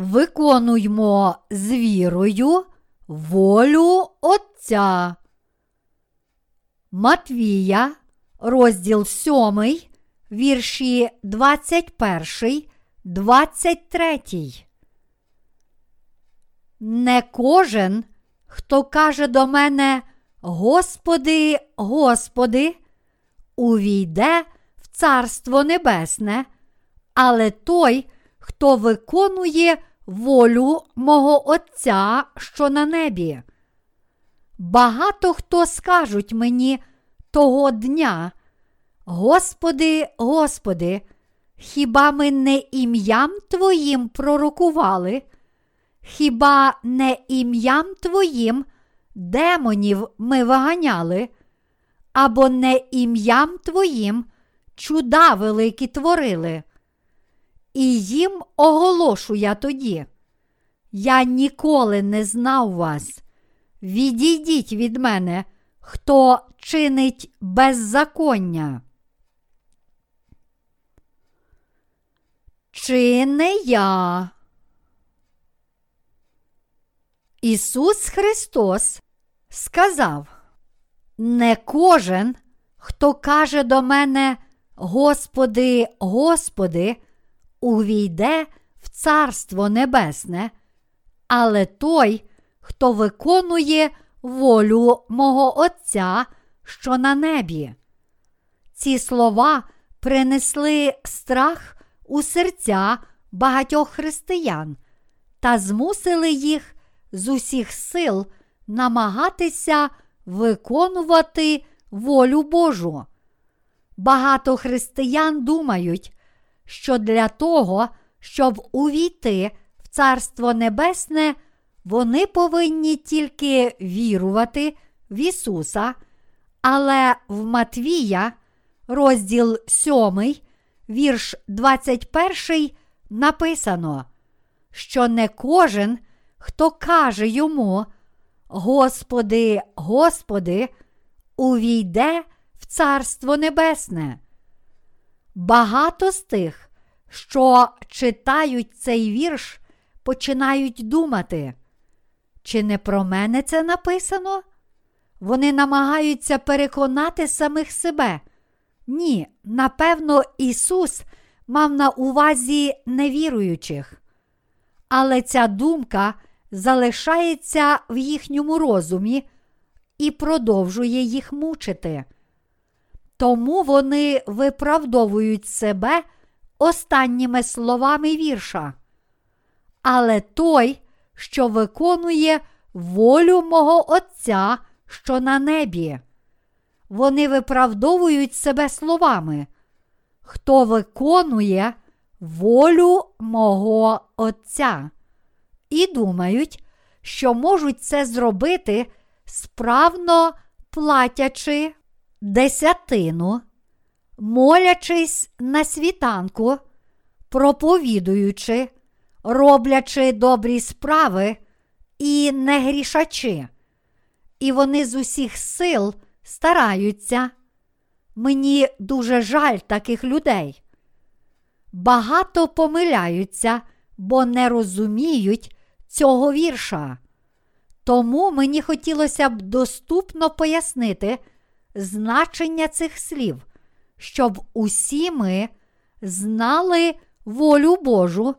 виконуймо з вірою волю Отця. Матвія, розділ 7, вірші 21, 23. Не кожен, хто каже до мене, Господи, Господи, увійде в Царство Небесне, але той, хто виконує волю мого Отця, що на небі. Багато хто скажуть мені того дня, Господи, Господи, хіба ми не ім'ям Твоїм пророкували? Хіба не ім'ям Твоїм демонів ми виганяли, або не ім'ям Твоїм чуда великі творили? І їм оголошу я тоді. Я ніколи не знав вас. Відійдіть від мене, хто чинить беззаконня. Чи не я? Ісус Христос сказав: Не кожен, хто каже до мене, Господи, Господи, увійде в Царство Небесне, але той, хто виконує волю мого Отця, що на небі. Ці слова принесли страх у серця багатьох християн та змусили їх з усіх сил намагатися виконувати волю Божу. Багато християн думають, що для того, щоб увійти в Царство Небесне, вони повинні тільки вірувати в Ісуса, але в Матвія, розділ 7, вірш 21, написано, що не кожен, хто каже йому, Господи, Господи, увійде в Царство Небесне. Багато з тих, що читають цей вірш, починають думати, чи не про мене це написано? Вони намагаються переконати самих себе. Ні, напевно, Ісус мав на увазі невіруючих. Але ця думка залишається в їхньому розумі і продовжує їх мучити. Тому вони виправдовують себе останніми словами вірша. Але той, що виконує волю мого Отця, що на небі. Вони виправдовують себе словами. Хто виконує волю мого Отця, і думають, що можуть це зробити, справно платячи десятину, молячись на світанку, проповідуючи, роблячи добрі справи і не грішачи. І вони з усіх сил стараються. Мені дуже жаль таких людей. Багато помиляються, бо не розуміють цього вірша. Тому мені хотілося б доступно пояснити значення цих слів, щоб усі ми знали волю Божу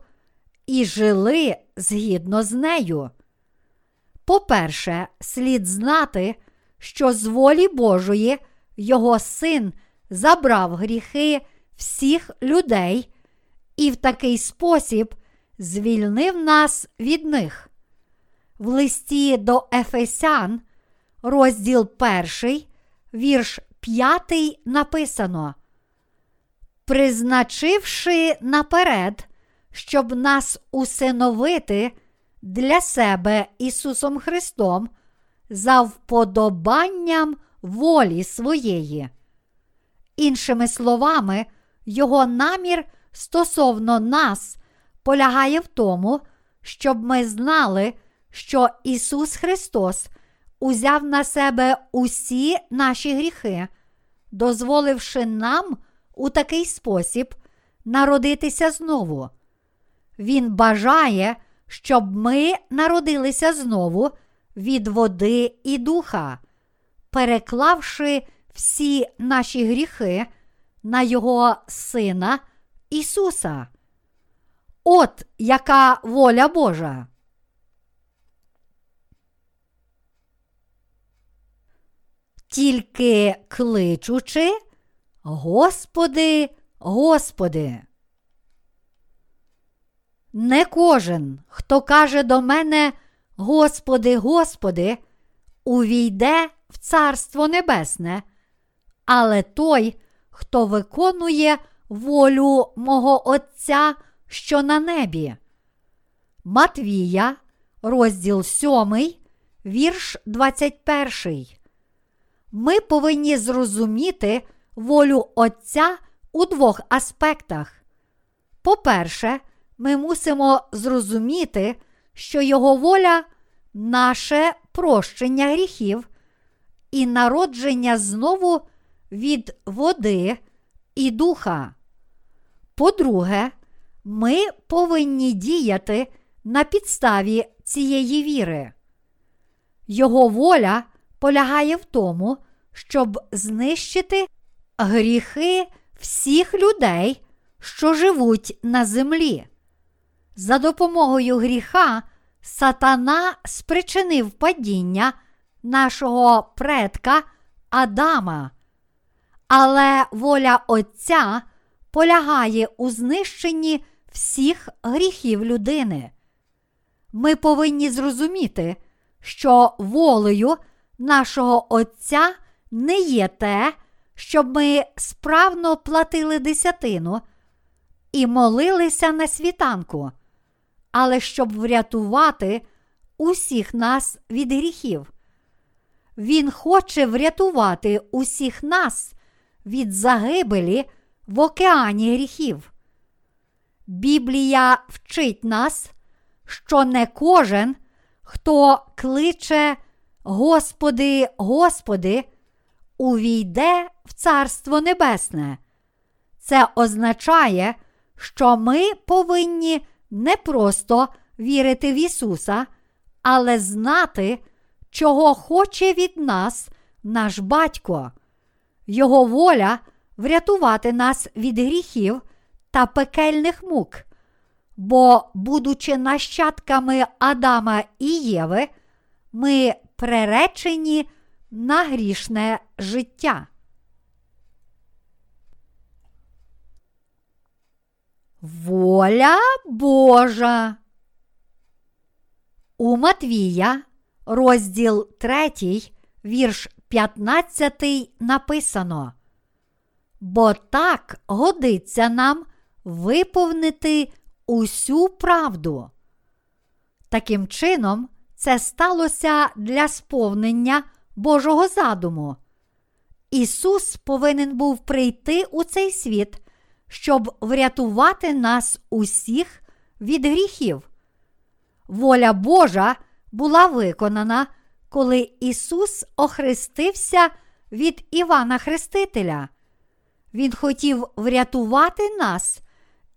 і жили згідно з нею. По-перше, слід знати, що з волі Божої його син забрав гріхи всіх людей і в такий спосіб звільнив нас від них. В листі до Ефесян, розділ 1, вірш 5 написано: Призначивши наперед, щоб нас усиновити для себе Ісусом Христом за вподобанням волі своєї. Іншими словами, Його намір стосовно нас полягає в тому, щоб ми знали, що Ісус Христос узяв на себе усі наші гріхи, дозволивши нам у такий спосіб народитися знову. Він бажає, щоб ми народилися знову від води і духа, переклавши всі наші гріхи на Його Сина Ісуса. От яка воля Божа. Тільки кличучи, Господи, Господи. Не кожен, хто каже до мене, Господи, Господи, увійде в Царство Небесне, але той, хто виконує волю мого Отця, що на небі. Матвія, розділ 7, вірш 21. Ми повинні зрозуміти волю Отця у двох аспектах. По-перше, ми мусимо зрозуміти, що Його воля наше прощення гріхів і народження знову від води і духа. По-друге, ми повинні діяти на підставі цієї віри. Його воля полягає в тому, щоб знищити гріхи всіх людей, що живуть на землі. За допомогою гріха сатана спричинив падіння нашого предка Адама. Але воля Отця полягає у знищенні всіх гріхів людини. Ми повинні зрозуміти, що волею нашого Отця не є те, щоб ми справно платили десятину і молилися на світанку, але щоб врятувати усіх нас від гріхів. Він хоче врятувати усіх нас від загибелі в океані гріхів. Біблія вчить нас, що не кожен, хто кличе Господи, Господи, увійде в Царство Небесне. Це означає, що ми повинні не просто вірити в Ісуса, але знати, чого хоче від нас наш батько. Його воля врятувати нас від гріхів та пекельних мук. Бо, будучи нащадками Адама і Єви, ми преречені на грішне життя. Воля Божа. У Матвія, розділ 3, вірш 15 написано. Бо так годиться нам виповнити усю правду. Таким чином, це сталося для сповнення Божого задуму. Ісус повинен був прийти у цей світ, щоб врятувати нас усіх від гріхів. Воля Божа була виконана, коли Ісус охрестився від Івана Хрестителя. Він хотів врятувати нас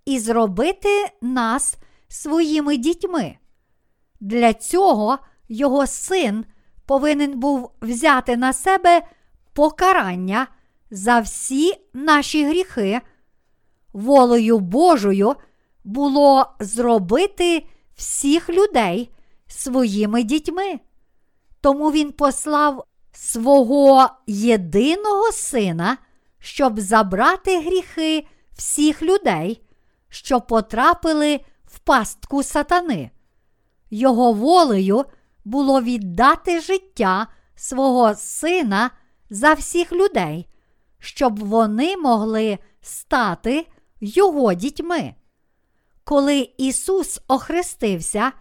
і зробити нас своїми дітьми. Для цього його син повинен був взяти на себе покарання за всі наші гріхи. Волею Божою було зробити всіх людей своїми дітьми. Тому він послав свого єдиного сина, щоб забрати гріхи всіх людей, що потрапили в пастку сатани. Його волею було віддати життя свого сина за всіх людей, щоб вони могли стати його дітьми. Коли Ісус охрестився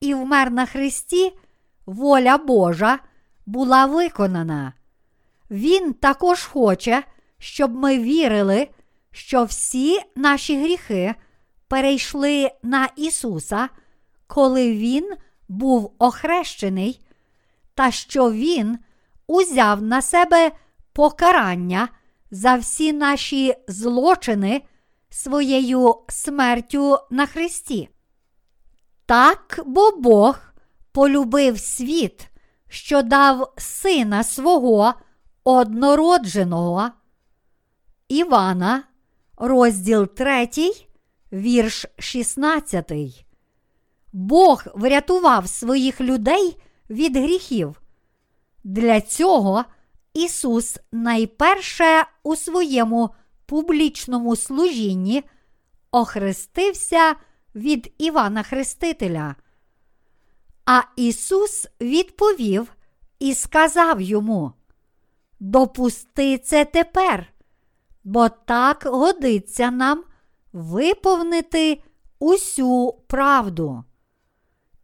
і вмер на Христі, воля Божа була виконана. Він також хоче, щоб ми вірили, що всі наші гріхи перейшли на Ісуса, коли Він був охрещений, та що Він узяв на себе покарання за всі наші злочини своєю смертю на Христі. Так бо Бог полюбив світ, що дав сина свого однородженого. Івана, розділ 3, вірш 16. Бог врятував своїх людей від гріхів. Для цього Ісус найперше у своєму публічному служінні охрестився від Івана Хрестителя. А Ісус відповів і сказав йому: Допусти це тепер, бо так годиться нам виповнити усю правду.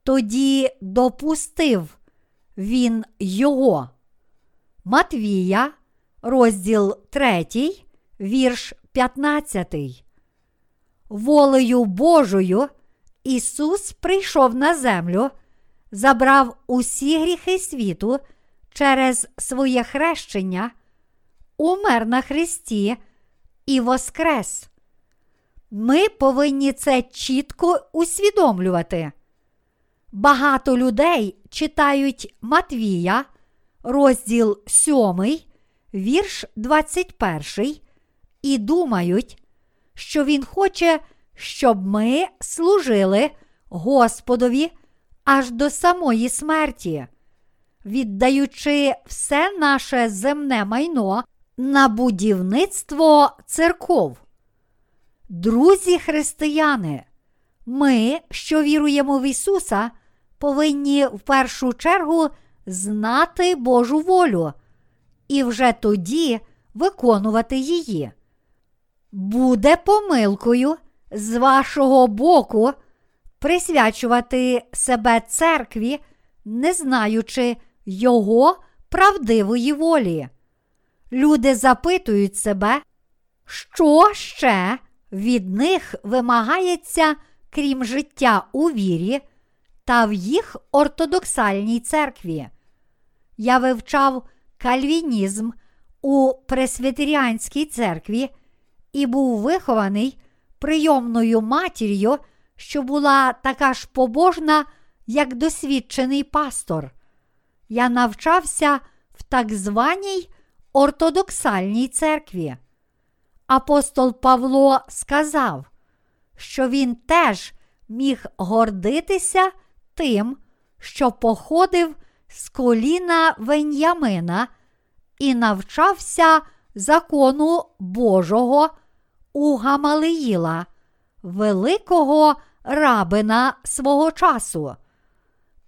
Тоді допустив він його. Матвія, розділ 3, вірш 15. Волею Божою Ісус прийшов на землю, забрав усі гріхи світу через своє хрещення, умер на Христі і воскрес. Ми повинні це чітко усвідомлювати. Багато людей читають Матвія, розділ 7, вірш 21, і думають, що Він хоче, щоб ми служили Господові аж до самої смерті, віддаючи все наше земне майно на будівництво церков. Друзі християни, ми, що віруємо в Ісуса, повинні в першу чергу знати Божу волю і вже тоді виконувати її. Буде помилкою з вашого боку присвячувати себе церкві, не знаючи Його правдивої волі. Люди запитують себе, що ще від них вимагається, крім життя у вірі та в їх ортодоксальній церкві. Я вивчав кальвінізм у Пресвітеріанській церкві і був вихований прийомною матір'ю, що була така ж побожна, як досвідчений пастор. Я навчався в так званій ортодоксальній церкві. Апостол Павло сказав, що він теж міг гордитися тим, що походив з коліна Веньямина і навчався закону Божого у Гамалиїла, великого рабина свого часу.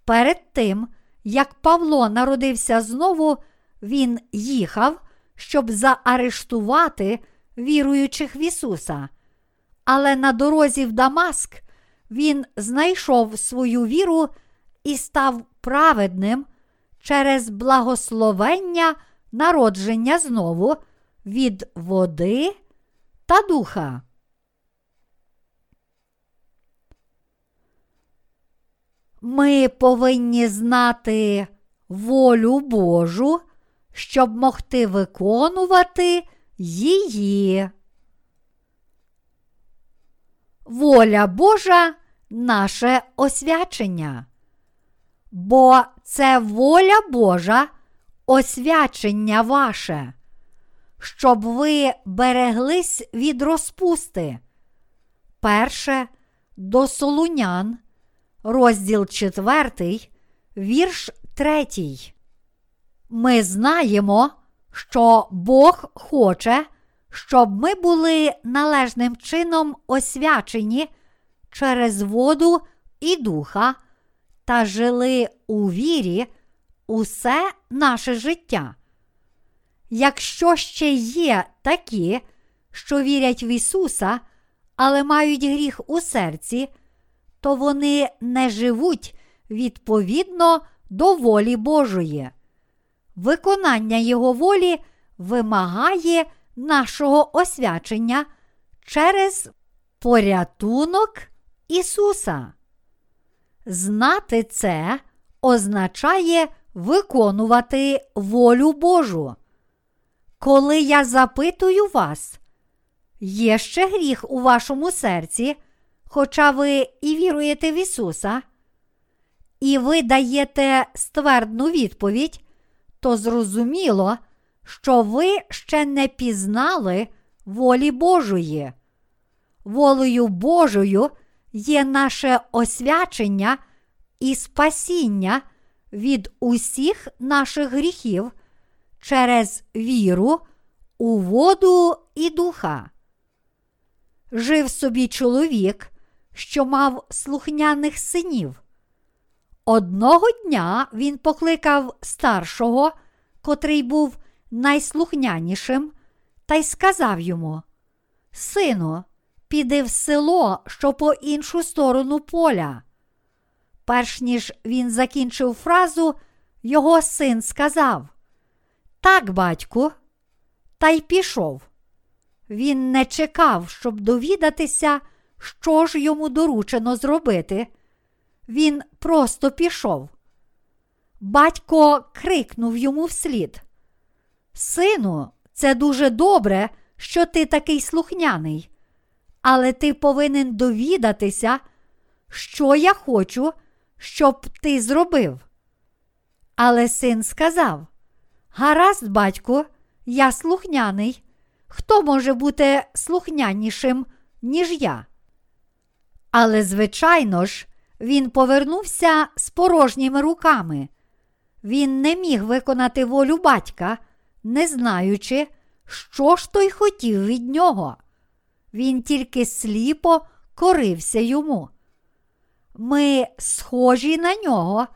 Перед тим, як Павло народився знову, він їхав, щоб заарештувати віруючих в Ісуса. Але на дорозі в Дамаск він знайшов свою віру і став праведним через благословення народження знову від води та духа. Ми повинні знати волю Божу, щоб могти виконувати її. Воля Божа наше освячення. Бо це воля Божа, освячення ваше, щоб ви береглись від розпусти. Перше до Солунян, розділ 4, вірш 3. Ми знаємо, що Бог хоче, щоб ми були належним чином освячені через воду і духа та жили у вірі усе наше життя. Якщо ще є такі, що вірять в Ісуса, але мають гріх у серці, то вони не живуть відповідно до волі Божої. Виконання Його волі вимагає нашого освячення через порятунок Ісуса. Знати це означає виконувати волю Божу. Коли я запитую вас, є ще гріх у вашому серці, хоча ви і віруєте в Ісуса, і ви даєте ствердну відповідь, то зрозуміло, що ви ще не пізнали волі Божої. Волею Божою є наше освячення і спасіння від усіх наших гріхів через віру у воду і духа. Жив собі чоловік, що мав слухняних синів. Одного дня він покликав старшого, котрий був найслухнянішим, та й сказав йому: Сину, піди в село, що по іншу сторону поля. Перш ніж він закінчив фразу, його син сказав: Так, батьку, та й пішов. Він не чекав, щоб довідатися, що ж йому доручено зробити. Він просто пішов. Батько крикнув йому вслід: Сину, це дуже добре, що ти такий слухняний, але ти повинен довідатися, що я хочу, щоб ти зробив. Але син сказав: Гаразд, батько, я слухняний. Хто може бути слухнянішим, ніж я? Але, звичайно ж, він повернувся з порожніми руками. Він не міг виконати волю батька, не знаючи, що ж той хотів від нього. Він тільки сліпо корився йому. Ми схожі на нього,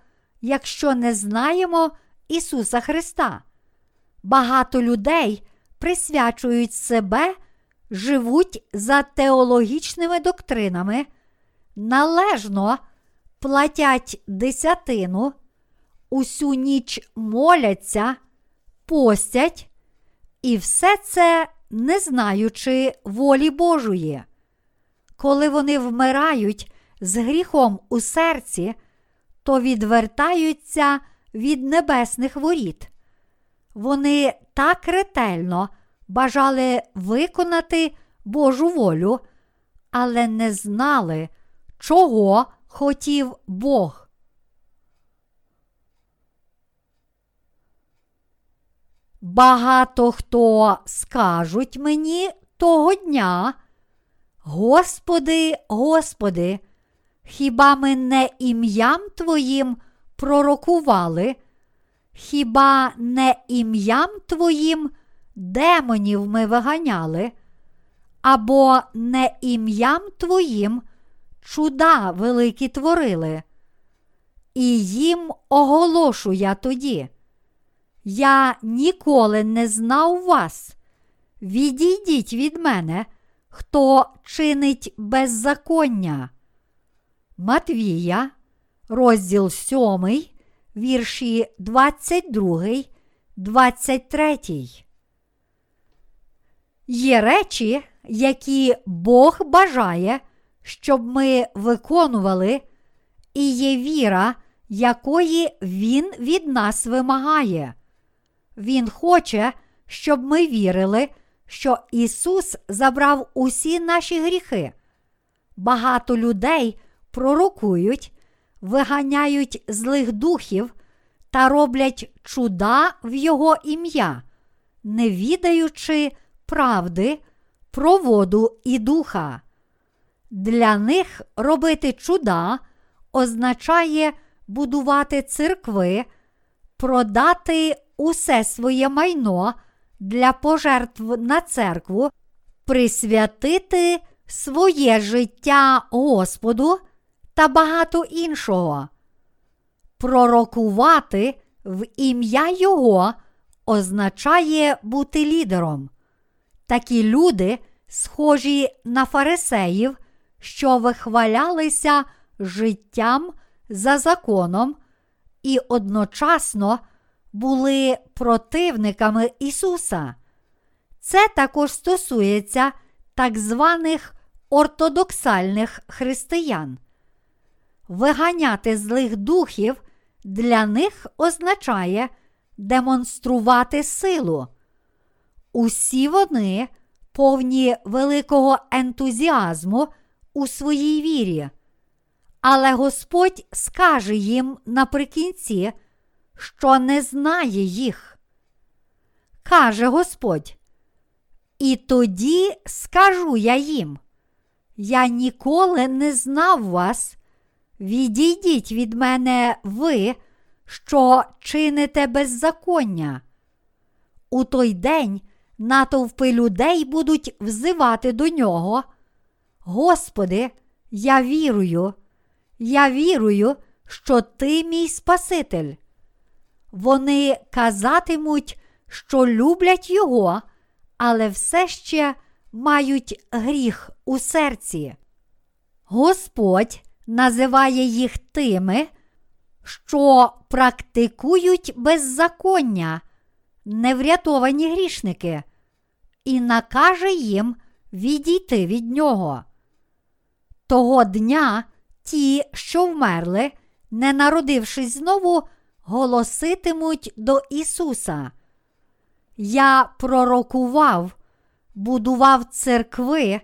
якщо не знаємо Ісуса Христа. Багато людей присвячують себе, живуть за теологічними доктринами, належно платять десятину, усю ніч моляться, постять, і все це не знаючи волі Божої. Коли вони вмирають з гріхом у серці, то відвертаються від небесних воріт. Вони так ретельно бажали виконати Божу волю, але не знали, чого хотів Бог. Багато хто скажуть мені того дня, Господи, Господи, хіба ми не ім'ям Твоїм пророкували? Хіба не ім'ям Твоїм демонів ми виганяли? Або не ім'ям Твоїм чуда великі творили? І їм оголошу я тоді. Я ніколи не знав вас. Відійдіть від мене, хто чинить беззаконня. Матвія, розділ 7, вірші 22, 23. Є речі, які Бог бажає, щоб ми виконували, і є віра, якої Він від нас вимагає. Він хоче, щоб ми вірили, що Ісус забрав усі наші гріхи. Багато людей пророкують, виганяють злих духів та роблять чуда в Його ім'я, не відаючи правди про воду і духа. Для них робити чуда означає будувати церкви, продати усе своє майно для пожертв на церкву, присвятити своє життя Господу та багато іншого. Пророкувати в ім'я Його означає бути лідером. Такі люди схожі на фарисеїв, що вихвалялися життям за законом і одночасно були противниками Ісуса. Це також стосується так званих ортодоксальних християн. Виганяти злих духів для них означає демонструвати силу. Усі вони повні великого ентузіазму у своїй вірі. Але Господь скаже їм наприкінці, що не знає їх. Каже Господь. І тоді скажу я їм: Я ніколи не знав вас, відійдіть від мене ви, що чините беззаконня. У той день натовпи людей будуть взивати до нього. Господи, я вірую, я вірую, що Ти мій Спаситель. Вони казатимуть, що люблять Його, але все ще мають гріх у серці. Господь називає їх тими, що практикують беззаконня, неврятовані грішники, і накаже їм відійти від нього. Того дня ті, що вмерли, не народившись знову, голоситимуть до Ісуса. Я пророкував, будував церкви,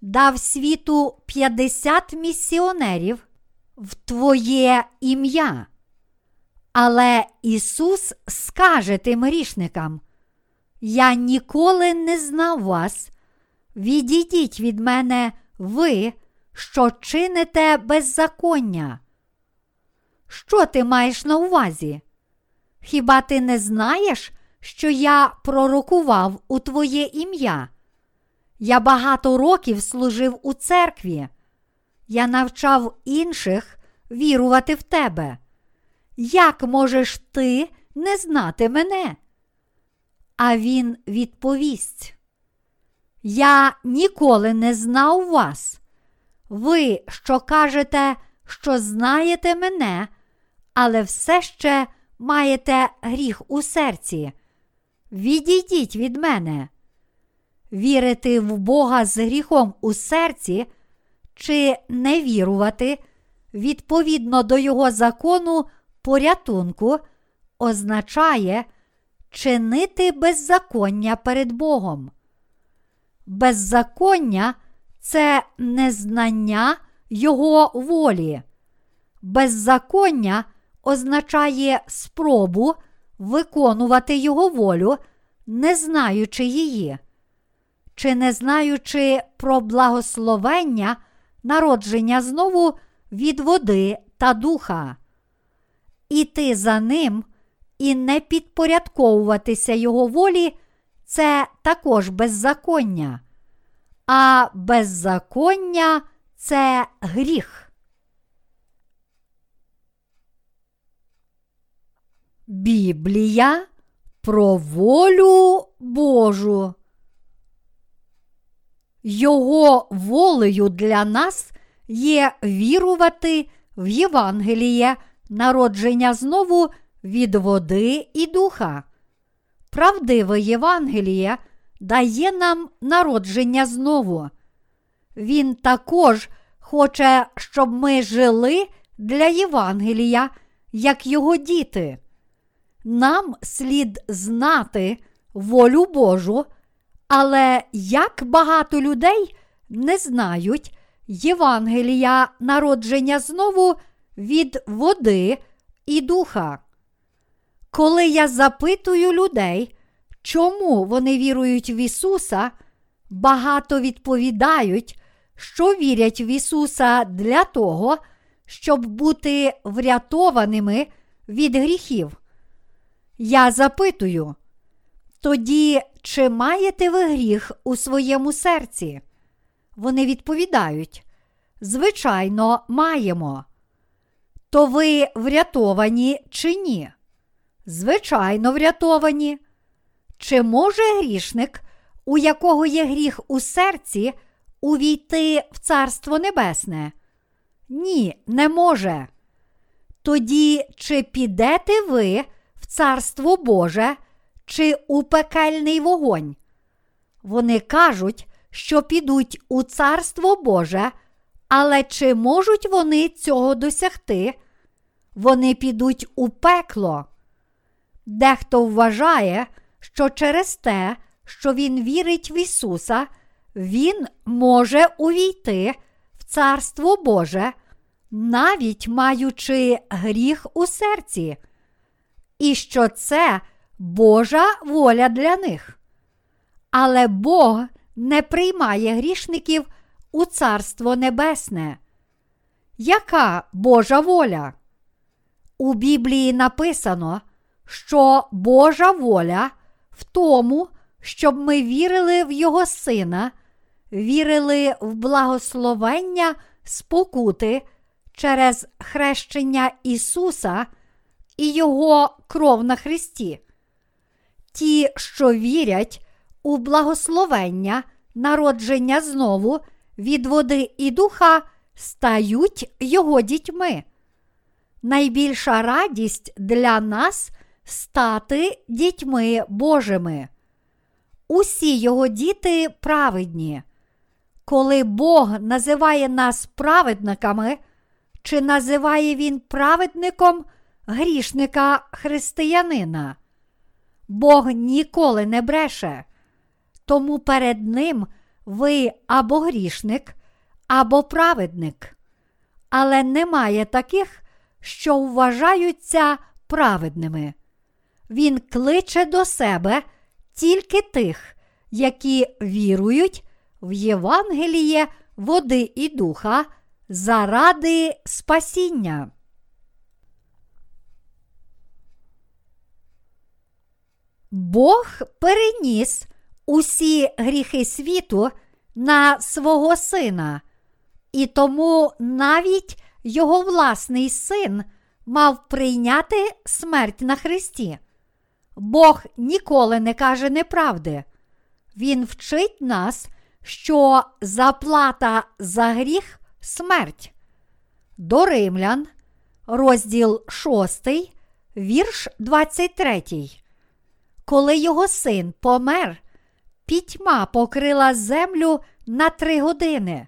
дав світу 50 місіонерів в Твоє ім'я. Але Ісус скаже тим грішникам: Я ніколи не знав вас. Відійдіть від мене, ви, що чините беззаконня. Що ти маєш на увазі? Хіба ти не знаєш, що я пророкував у Твоє ім'я? Я багато років служив у церкві. Я навчав інших вірувати в тебе. Як можеш ти не знати мене? А він відповість: Я ніколи не знав вас. Ви, що кажете, що знаєте мене, але все ще маєте гріх у серці. Відійдіть від мене. Вірити в Бога з гріхом у серці чи не вірувати відповідно до Його закону порятунку означає чинити беззаконня перед Богом. Беззаконня це незнання Його волі. Беззаконня означає спробу виконувати Його волю, не знаючи її, чи не знаючи про благословення народження знову від води та духа. Іти за ним і не підпорядковуватися Його волі це також беззаконня, а беззаконня це гріх. Біблія про волю Божу. Його волею для нас є вірувати в Євангеліє, народження знову від води і духа. Правдиве Євангеліє дає нам народження знову. Він також хоче, щоб ми жили для Євангелія, як його діти. Нам слід знати волю Божу, але як багато людей не знають Євангелія народження знову від води і духа. Коли я запитую людей, чому вони вірують в Ісуса, багато відповідають, що вірять в Ісуса для того, щоб бути врятованими від гріхів. Я запитую, тоді чи маєте ви гріх у своєму серці? Вони відповідають: Звичайно, маємо. То ви врятовані чи ні? Звичайно, врятовані. Чи може грішник, у якого є гріх у серці, увійти в Царство Небесне? Ні, не може. Тоді чи підете ви в Царство Боже, чи у пекельний вогонь? Вони кажуть, що підуть у Царство Боже, але чи можуть вони цього досягти? Вони підуть у пекло. Дехто вважає, що через те, що він вірить в Ісуса, Він може увійти в Царство Боже, навіть маючи гріх у серці, і що це Божа воля для них. Але Бог не приймає грішників у Царство Небесне. Яка Божа воля? У Біблії написано, що Божа воля в тому, щоб ми вірили в Його Сина, вірили в благословення спокути через хрещення Ісуса і Його кров на Христі. Ті, що вірять у благословення, народження знову від води і духа, стають Його дітьми. Найбільша радість для нас стати дітьми Божими. Усі його діти праведні. Коли Бог називає нас праведниками, чи називає Він праведником грішника християнина? Бог ніколи не бреше, тому перед Ним ви або грішник, або праведник. Але немає таких, що вважаються праведними. Він кличе до себе тільки тих, які вірують в Євангеліє води і духа заради спасіння. Бог переніс усі гріхи світу на свого сина, і тому навіть його власний син мав прийняти смерть на Христі. Бог ніколи не каже неправди. Він вчить нас, що заплата за гріх смерть. До Римлян, розділ 6, вірш 23. Коли його син помер, пітьма покрила землю на три години.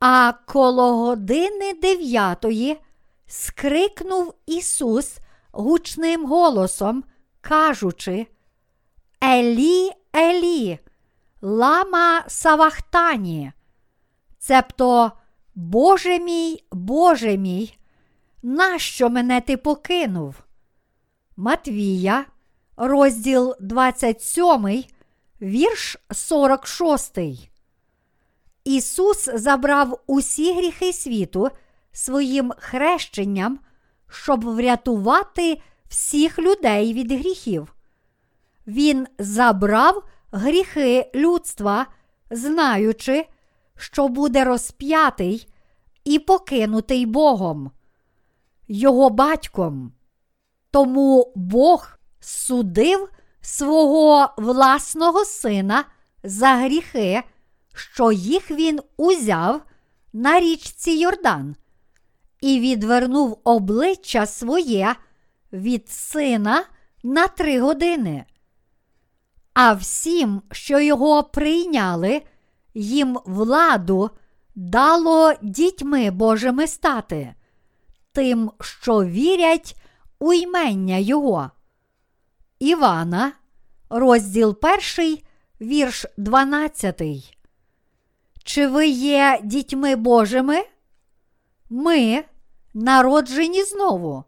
А коло години дев'ятої скрикнув Ісус гучним голосом, кажучи: Елі, Елі, лама Савахтані, цебто, Боже мій, Боже мій, нащо мене ти покинув? Матвія, розділ 27, вірш 46. Ісус забрав усі гріхи світу своїм хрещенням, щоб врятувати всіх людей від гріхів. Він забрав гріхи людства, знаючи, що буде розп'ятий і покинутий Богом, його батьком. Тому Бог судив свого власного сина за гріхи, що їх він узяв на річці Йордан, і відвернув обличчя своє від сина на три години. А всім, що його прийняли, їм владу дало дітьми Божими стати, тим, що вірять у ймення Його. Івана, розділ 1, вірш 12. Чи ви є дітьми Божими? Ми народжені знову,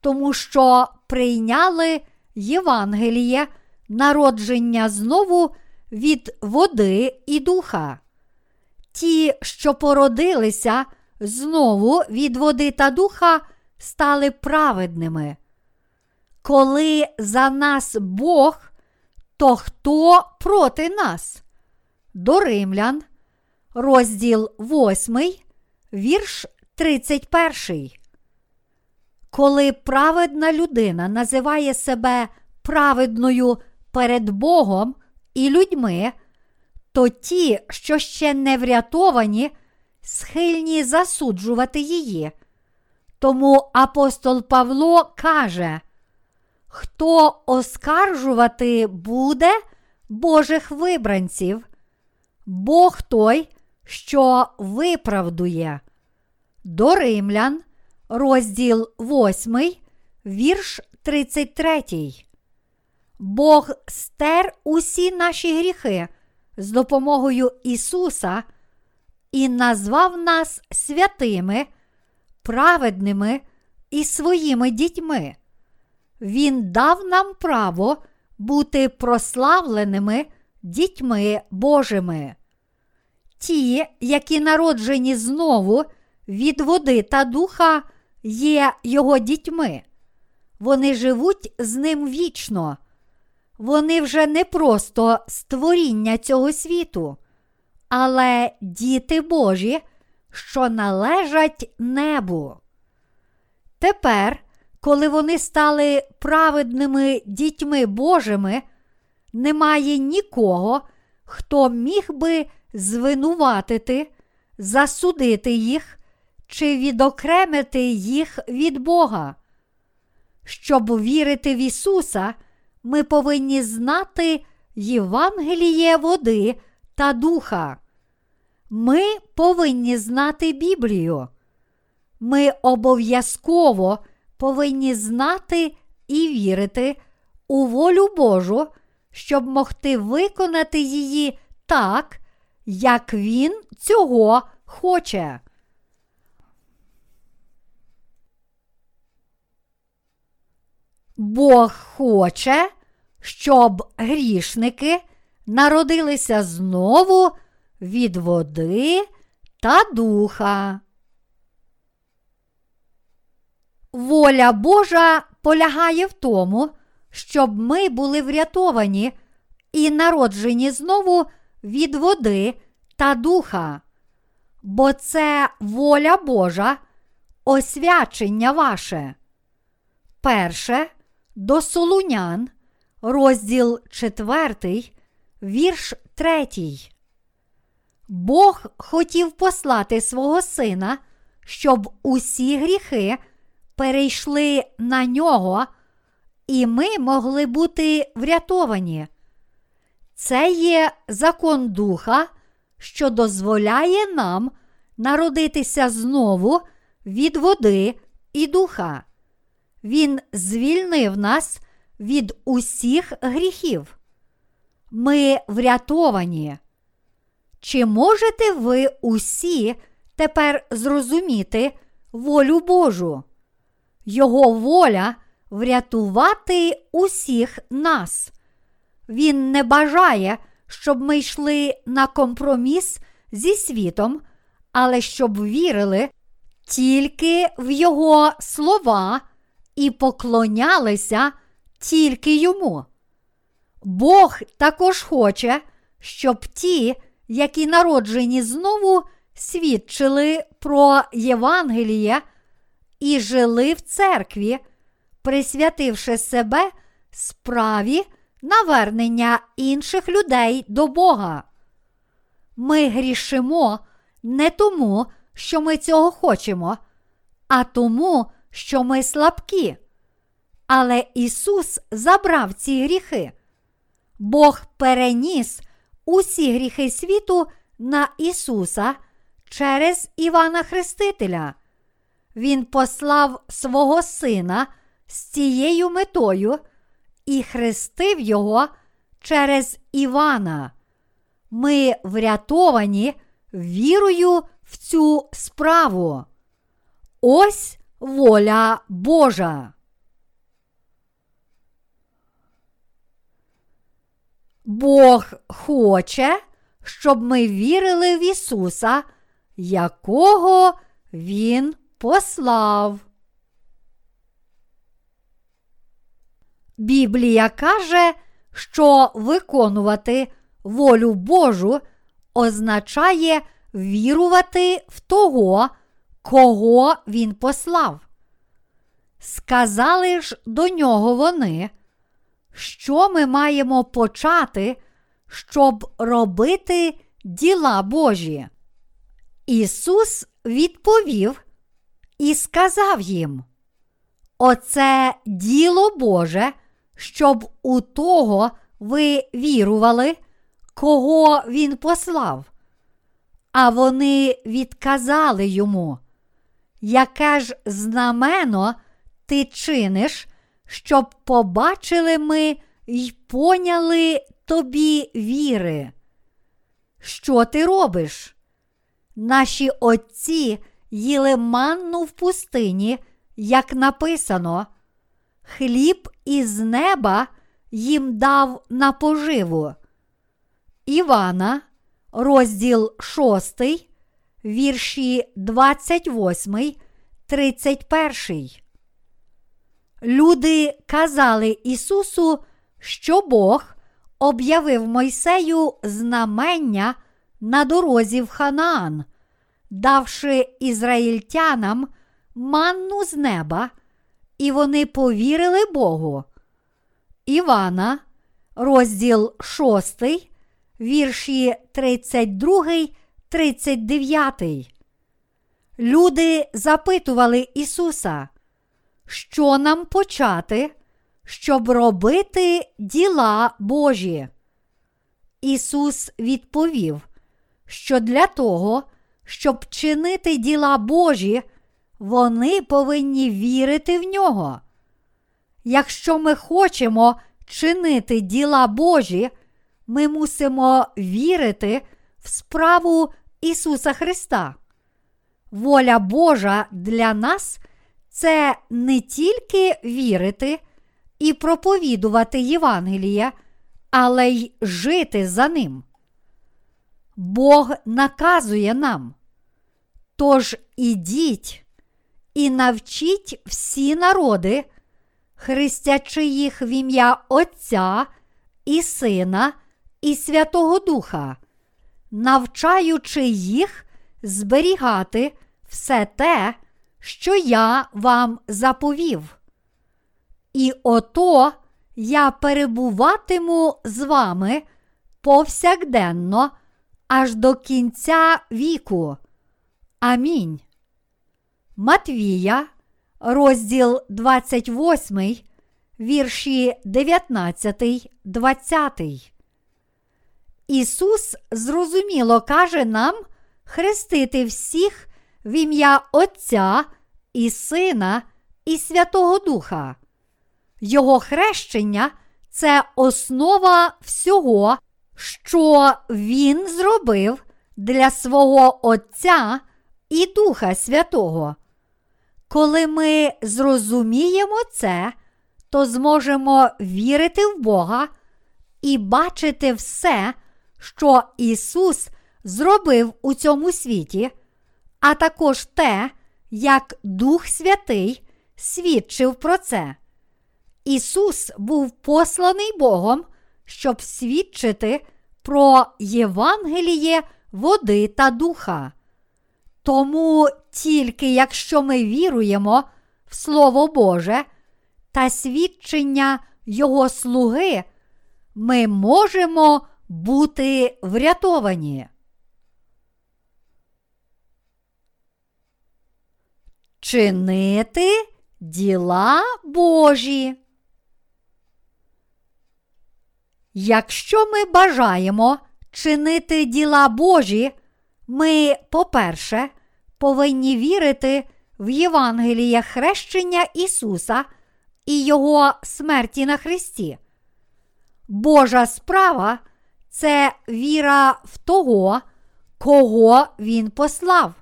тому що прийняли Євангеліє народження знову від води і духа. Ті, що породилися знову від води та духа, стали праведними. Коли за нас Бог, то хто проти нас? До римлян, розділ 8, вірш 31. Коли праведна людина називає себе праведною перед Богом і людьми, то ті, що ще не врятовані, схильні засуджувати її. Тому апостол Павло каже, хто оскаржувати буде Божих вибранців, Бог той, що виправдує. До римлян, розділ 8, вірш 33. Бог стер усі наші гріхи з допомогою Ісуса і назвав нас святими, праведними і своїми дітьми. Він дав нам право бути прославленими дітьми Божими. Ті, які народжені знову від води та духа, є його дітьми. Вони живуть з ним вічно. Вони вже не просто створіння цього світу, але діти Божі, що належать небу. Тепер, коли вони стали праведними дітьми Божими, немає нікого, хто міг би звинуватити, засудити їх чи відокремити їх від Бога. Щоб вірити в Ісуса, ми повинні знати Євангеліє води та духа. Ми повинні знати Біблію. Ми обов'язково повинні знати і вірити у волю Божу, щоб могти виконати її так, як Він цього хоче. Бог хоче, щоб грішники народилися знову від води та духа. Воля Божа полягає в тому, щоб ми були врятовані і народжені знову від води та духа. Бо це воля Божа, освячення ваше. Перше до Солунян, розділ 4, вірш 3. Бог хотів послати свого сина, щоб усі гріхи перейшли на нього, і ми могли бути врятовані. Це є закон духа, що дозволяє нам народитися знову від води і духа. Він звільнив нас від усіх гріхів. Ми врятовані. Чи можете ви усі тепер зрозуміти волю Божу? Його воля врятувати усіх нас. Він не бажає, щоб ми йшли на компроміс зі світом, але щоб вірили тільки в Його слова і поклонялися тільки йому. Бог також хоче, щоб ті, які народжені знову, свідчили про Євангеліє і жили в церкві, присвятивши себе справі навернення інших людей до Бога. Ми грішимо не тому, що ми цього хочемо, а тому, що ми слабкі. Але Ісус забрав ці гріхи. Бог переніс усі гріхи світу на Ісуса через Івана Хрестителя. Він послав свого Сина з цією метою і хрестив Його через Івана. Ми врятовані вірою в цю справу. Ось воля Божа. Бог хоче, щоб ми вірили в Ісуса, якого Він послав. Біблія каже, що виконувати волю Божу означає вірувати в того, кого він послав. Сказали ж до нього вони, що ми маємо почати, щоб робити діла Божі. Ісус відповів і сказав їм: Оце діло Боже, щоб у того ви вірували, кого Він послав. А вони відказали йому, яке ж знамено ти чиниш, щоб побачили ми й поняли тобі віри? Що ти робиш? наші отці їли манну в пустині, як написано, хліб із неба їм дав на поживу. Івана, розділ 6, вірші 28, 31. Люди казали Ісусу, що Бог об'явив Мойсею знамення на дорозі в Ханаан, давши ізраїльтянам манну з неба, і вони повірили Богу. Івана, розділ 6, вірші 32, 39. Люди запитували Ісуса, що нам почати, щоб робити діла Божі. Ісус відповів, що для того, щоб чинити діла Божі, вони повинні вірити в нього. Якщо ми хочемо чинити діла Божі, ми мусимо вірити в справу Ісуса Христа. Воля Божа для нас це не тільки вірити і проповідувати Євангеліє, але й жити за ним. Бог наказує нам. Тож ідіть і навчіть всі народи, хрестячи їх в ім'я Отця і Сина і Святого Духа, навчаючи їх зберігати все те, що я вам заповів. І ото я перебуватиму з вами повсякденно аж до кінця віку. Амінь. Матвія, розділ 28, вірші 19, 20. Ісус зрозуміло каже нам хрестити всіх в ім'я Отця і Сина і Святого Духа. Його хрещення це основа всього, що Він зробив для свого Отця і Духа Святого. Коли ми зрозуміємо це, то зможемо вірити в Бога і бачити все, що Ісус зробив у цьому світі, а також те, як Дух Святий свідчив про це. Ісус був посланий Богом, щоб свідчити про Євангеліє води та духа. Тому тільки якщо ми віруємо в Слово Боже та свідчення Його слуги, ми можемо бути врятовані. Чинити діла Божі. Якщо ми бажаємо чинити діла Божі, ми, по-перше, повинні вірити в Євангеліє хрещення Ісуса і Його смерті на Христі. Божа справа це віра в того, кого Він послав.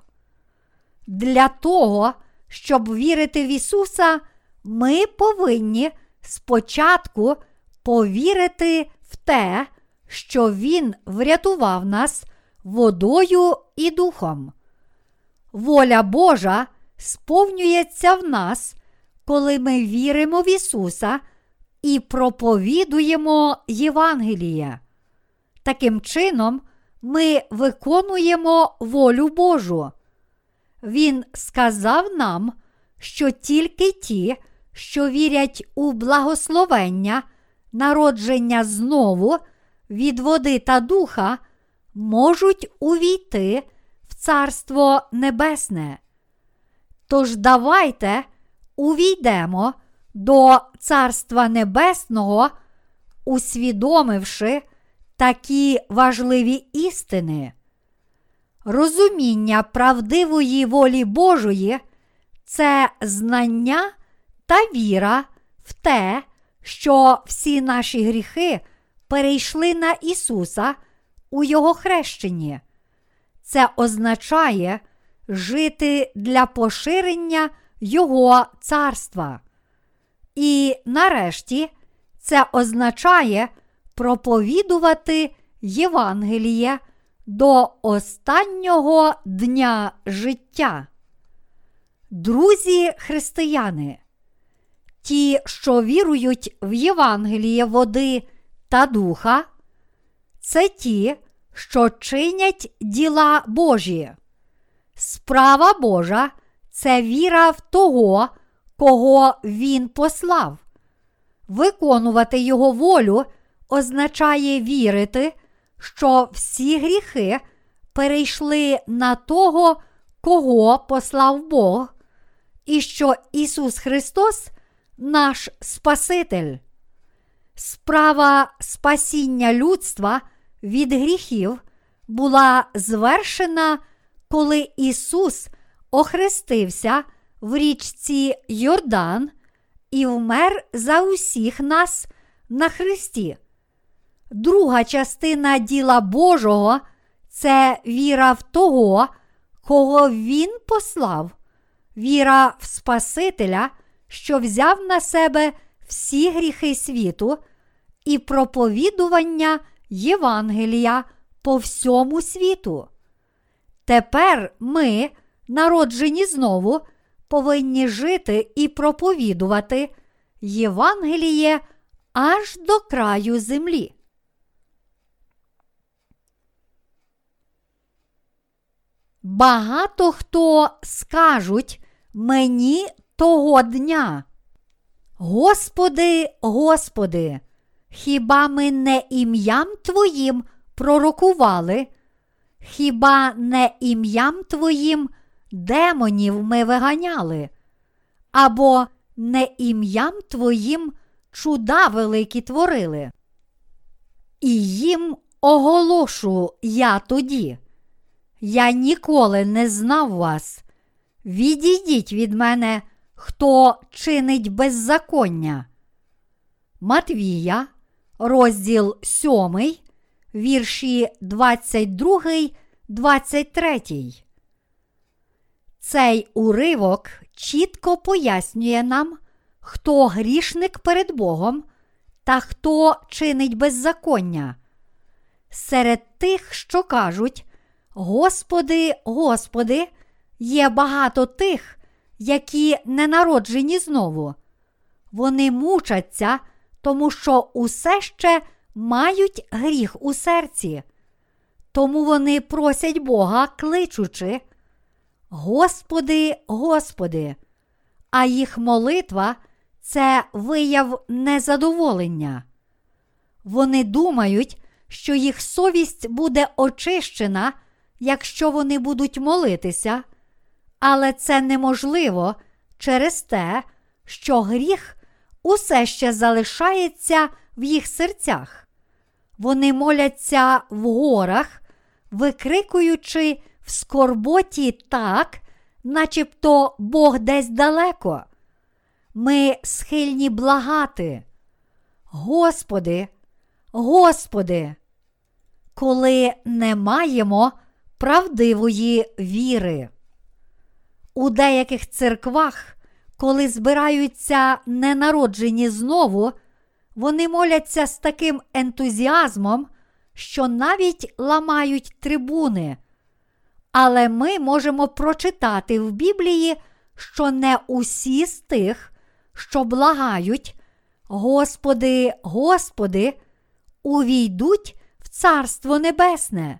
Для того, щоб вірити в Ісуса, ми повинні спочатку повірити в те, що Він врятував нас водою і духом. Воля Божа сповнюється в нас, коли ми віримо в Ісуса і проповідуємо Євангеліє. Таким чином, ми виконуємо волю Божу. Він сказав нам, що тільки ті, що вірять у благословення, народження знову від води та духа, можуть увійти в Царство Небесне. Тож давайте увійдемо до Царства Небесного, усвідомивши такі важливі істини. Розуміння правдивої волі Божої це знання та віра в те, що всі наші гріхи перейшли на Ісуса у Його хрещенні. це означає жити для поширення Його царства. І нарешті це означає проповідувати Євангеліє до останнього дня життя. Друзі християни, ті, що вірують в Євангеліє води та духа, це ті, що чинять діла Божі. Справа Божа це віра в того, кого Він послав. Виконувати Його волю означає вірити, що всі гріхи перейшли на того, кого послав Бог, і що Ісус Христос наш Спаситель. Справа спасіння людства від гріхів була звершена, коли Ісус охрестився в річці Йордан і вмер за усіх нас на Христі. Друга частина діла Божого це віра в того, кого Він послав, віра в Спасителя, що взяв на себе всі гріхи світу, і проповідування Євангелія по всьому світу. Тепер ми, народжені знову, повинні жити і проповідувати Євангеліє аж до краю землі. Багато хто скажуть мені того дня. Господи, Господи, хіба ми не ім'ям Твоїм пророкували? Хіба не ім'ям Твоїм демонів ми виганяли? Або не ім'ям Твоїм чуда великі творили? І їм оголошу я тоді. Я ніколи не знав вас. Відійдіть від мене, хто чинить беззаконня. Матвія, розділ 7, вірші 22, 23. Цей уривок чітко пояснює нам, хто грішник перед Богом та хто чинить беззаконня. Серед тих, що кажуть, Господи, Господи, є багато тих, які не народжені знову. Вони мучаться, тому що усе ще мають гріх у серці. Тому вони просять Бога, кличучи, Господи, Господи, а їх молитва це вияв незадоволення. Вони думають, що їх совість буде очищена, якщо вони будуть молитися, але це неможливо через те, що гріх усе ще залишається в їх серцях. Вони моляться в горах, викрикуючи в скорботі так, начебто Бог десь далеко. Ми схильні благати. Господи, Господи, коли не маємо правдивої віри. У деяких церквах, коли збираються ненароджені знову, вони моляться з таким ентузіазмом, що навіть ламають трибуни. Але ми можемо прочитати в Біблії, що не усі з тих, що благають, Господи, Господи, увійдуть в Царство Небесне.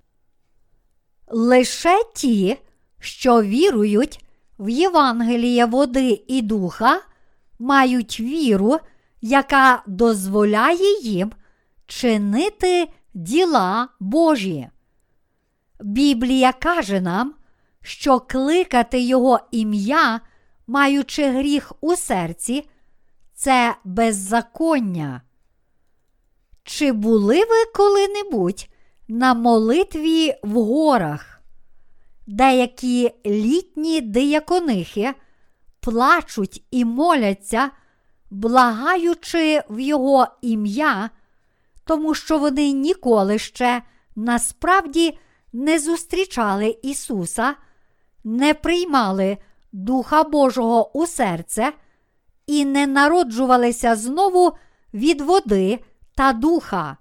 Лише ті, що вірують в Євангеліє води і духа, мають віру, яка дозволяє їм чинити діла Божі. Біблія каже нам, що кликати Його ім'я, маючи гріх у серці, це беззаконня. Чи були ви коли-небудь на молитві в горах? Деякі літні дияконихи плачуть і моляться, благаючи в Його ім'я, тому що вони ніколи ще насправді не зустрічали Ісуса, не приймали Духа Божого у серце і не народжувалися знову від води та духа.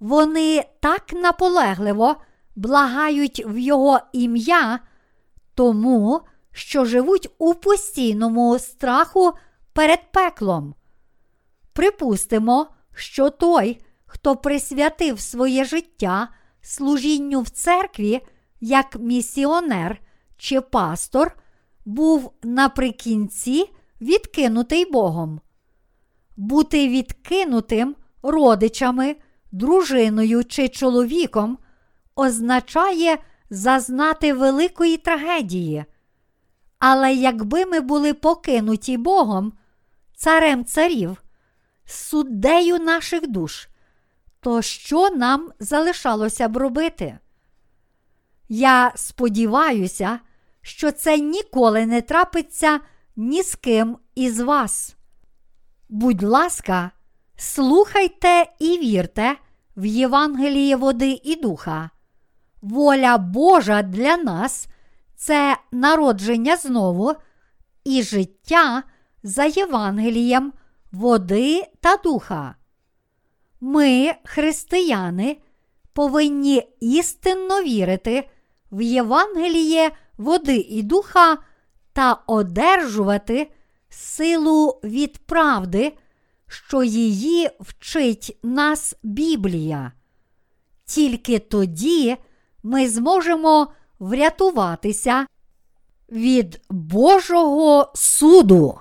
Вони так наполегливо благають в Його ім'я, тому що живуть у постійному страху перед пеклом. Припустимо, що той, хто присвятив своє життя служінню в церкві як місіонер чи пастор, був наприкінці відкинутий Богом. Бути відкинутим родичами, дружиною чи чоловіком означає зазнати великої трагедії. Але якби ми були покинуті Богом, царем царів, суддею наших душ, то що нам залишалося б робити? Я сподіваюся, що це ніколи не трапиться ні з ким із вас. Будь ласка, слухайте і вірте в Євангеліє води і духа. Воля Божа для нас це народження знову і життя за Євангелієм води та духа. Ми, християни, повинні істинно вірити в Євангеліє води і духа та одержувати силу від правди, що її вчить нас Біблія. Тільки тоді ми зможемо врятуватися від Божого суду.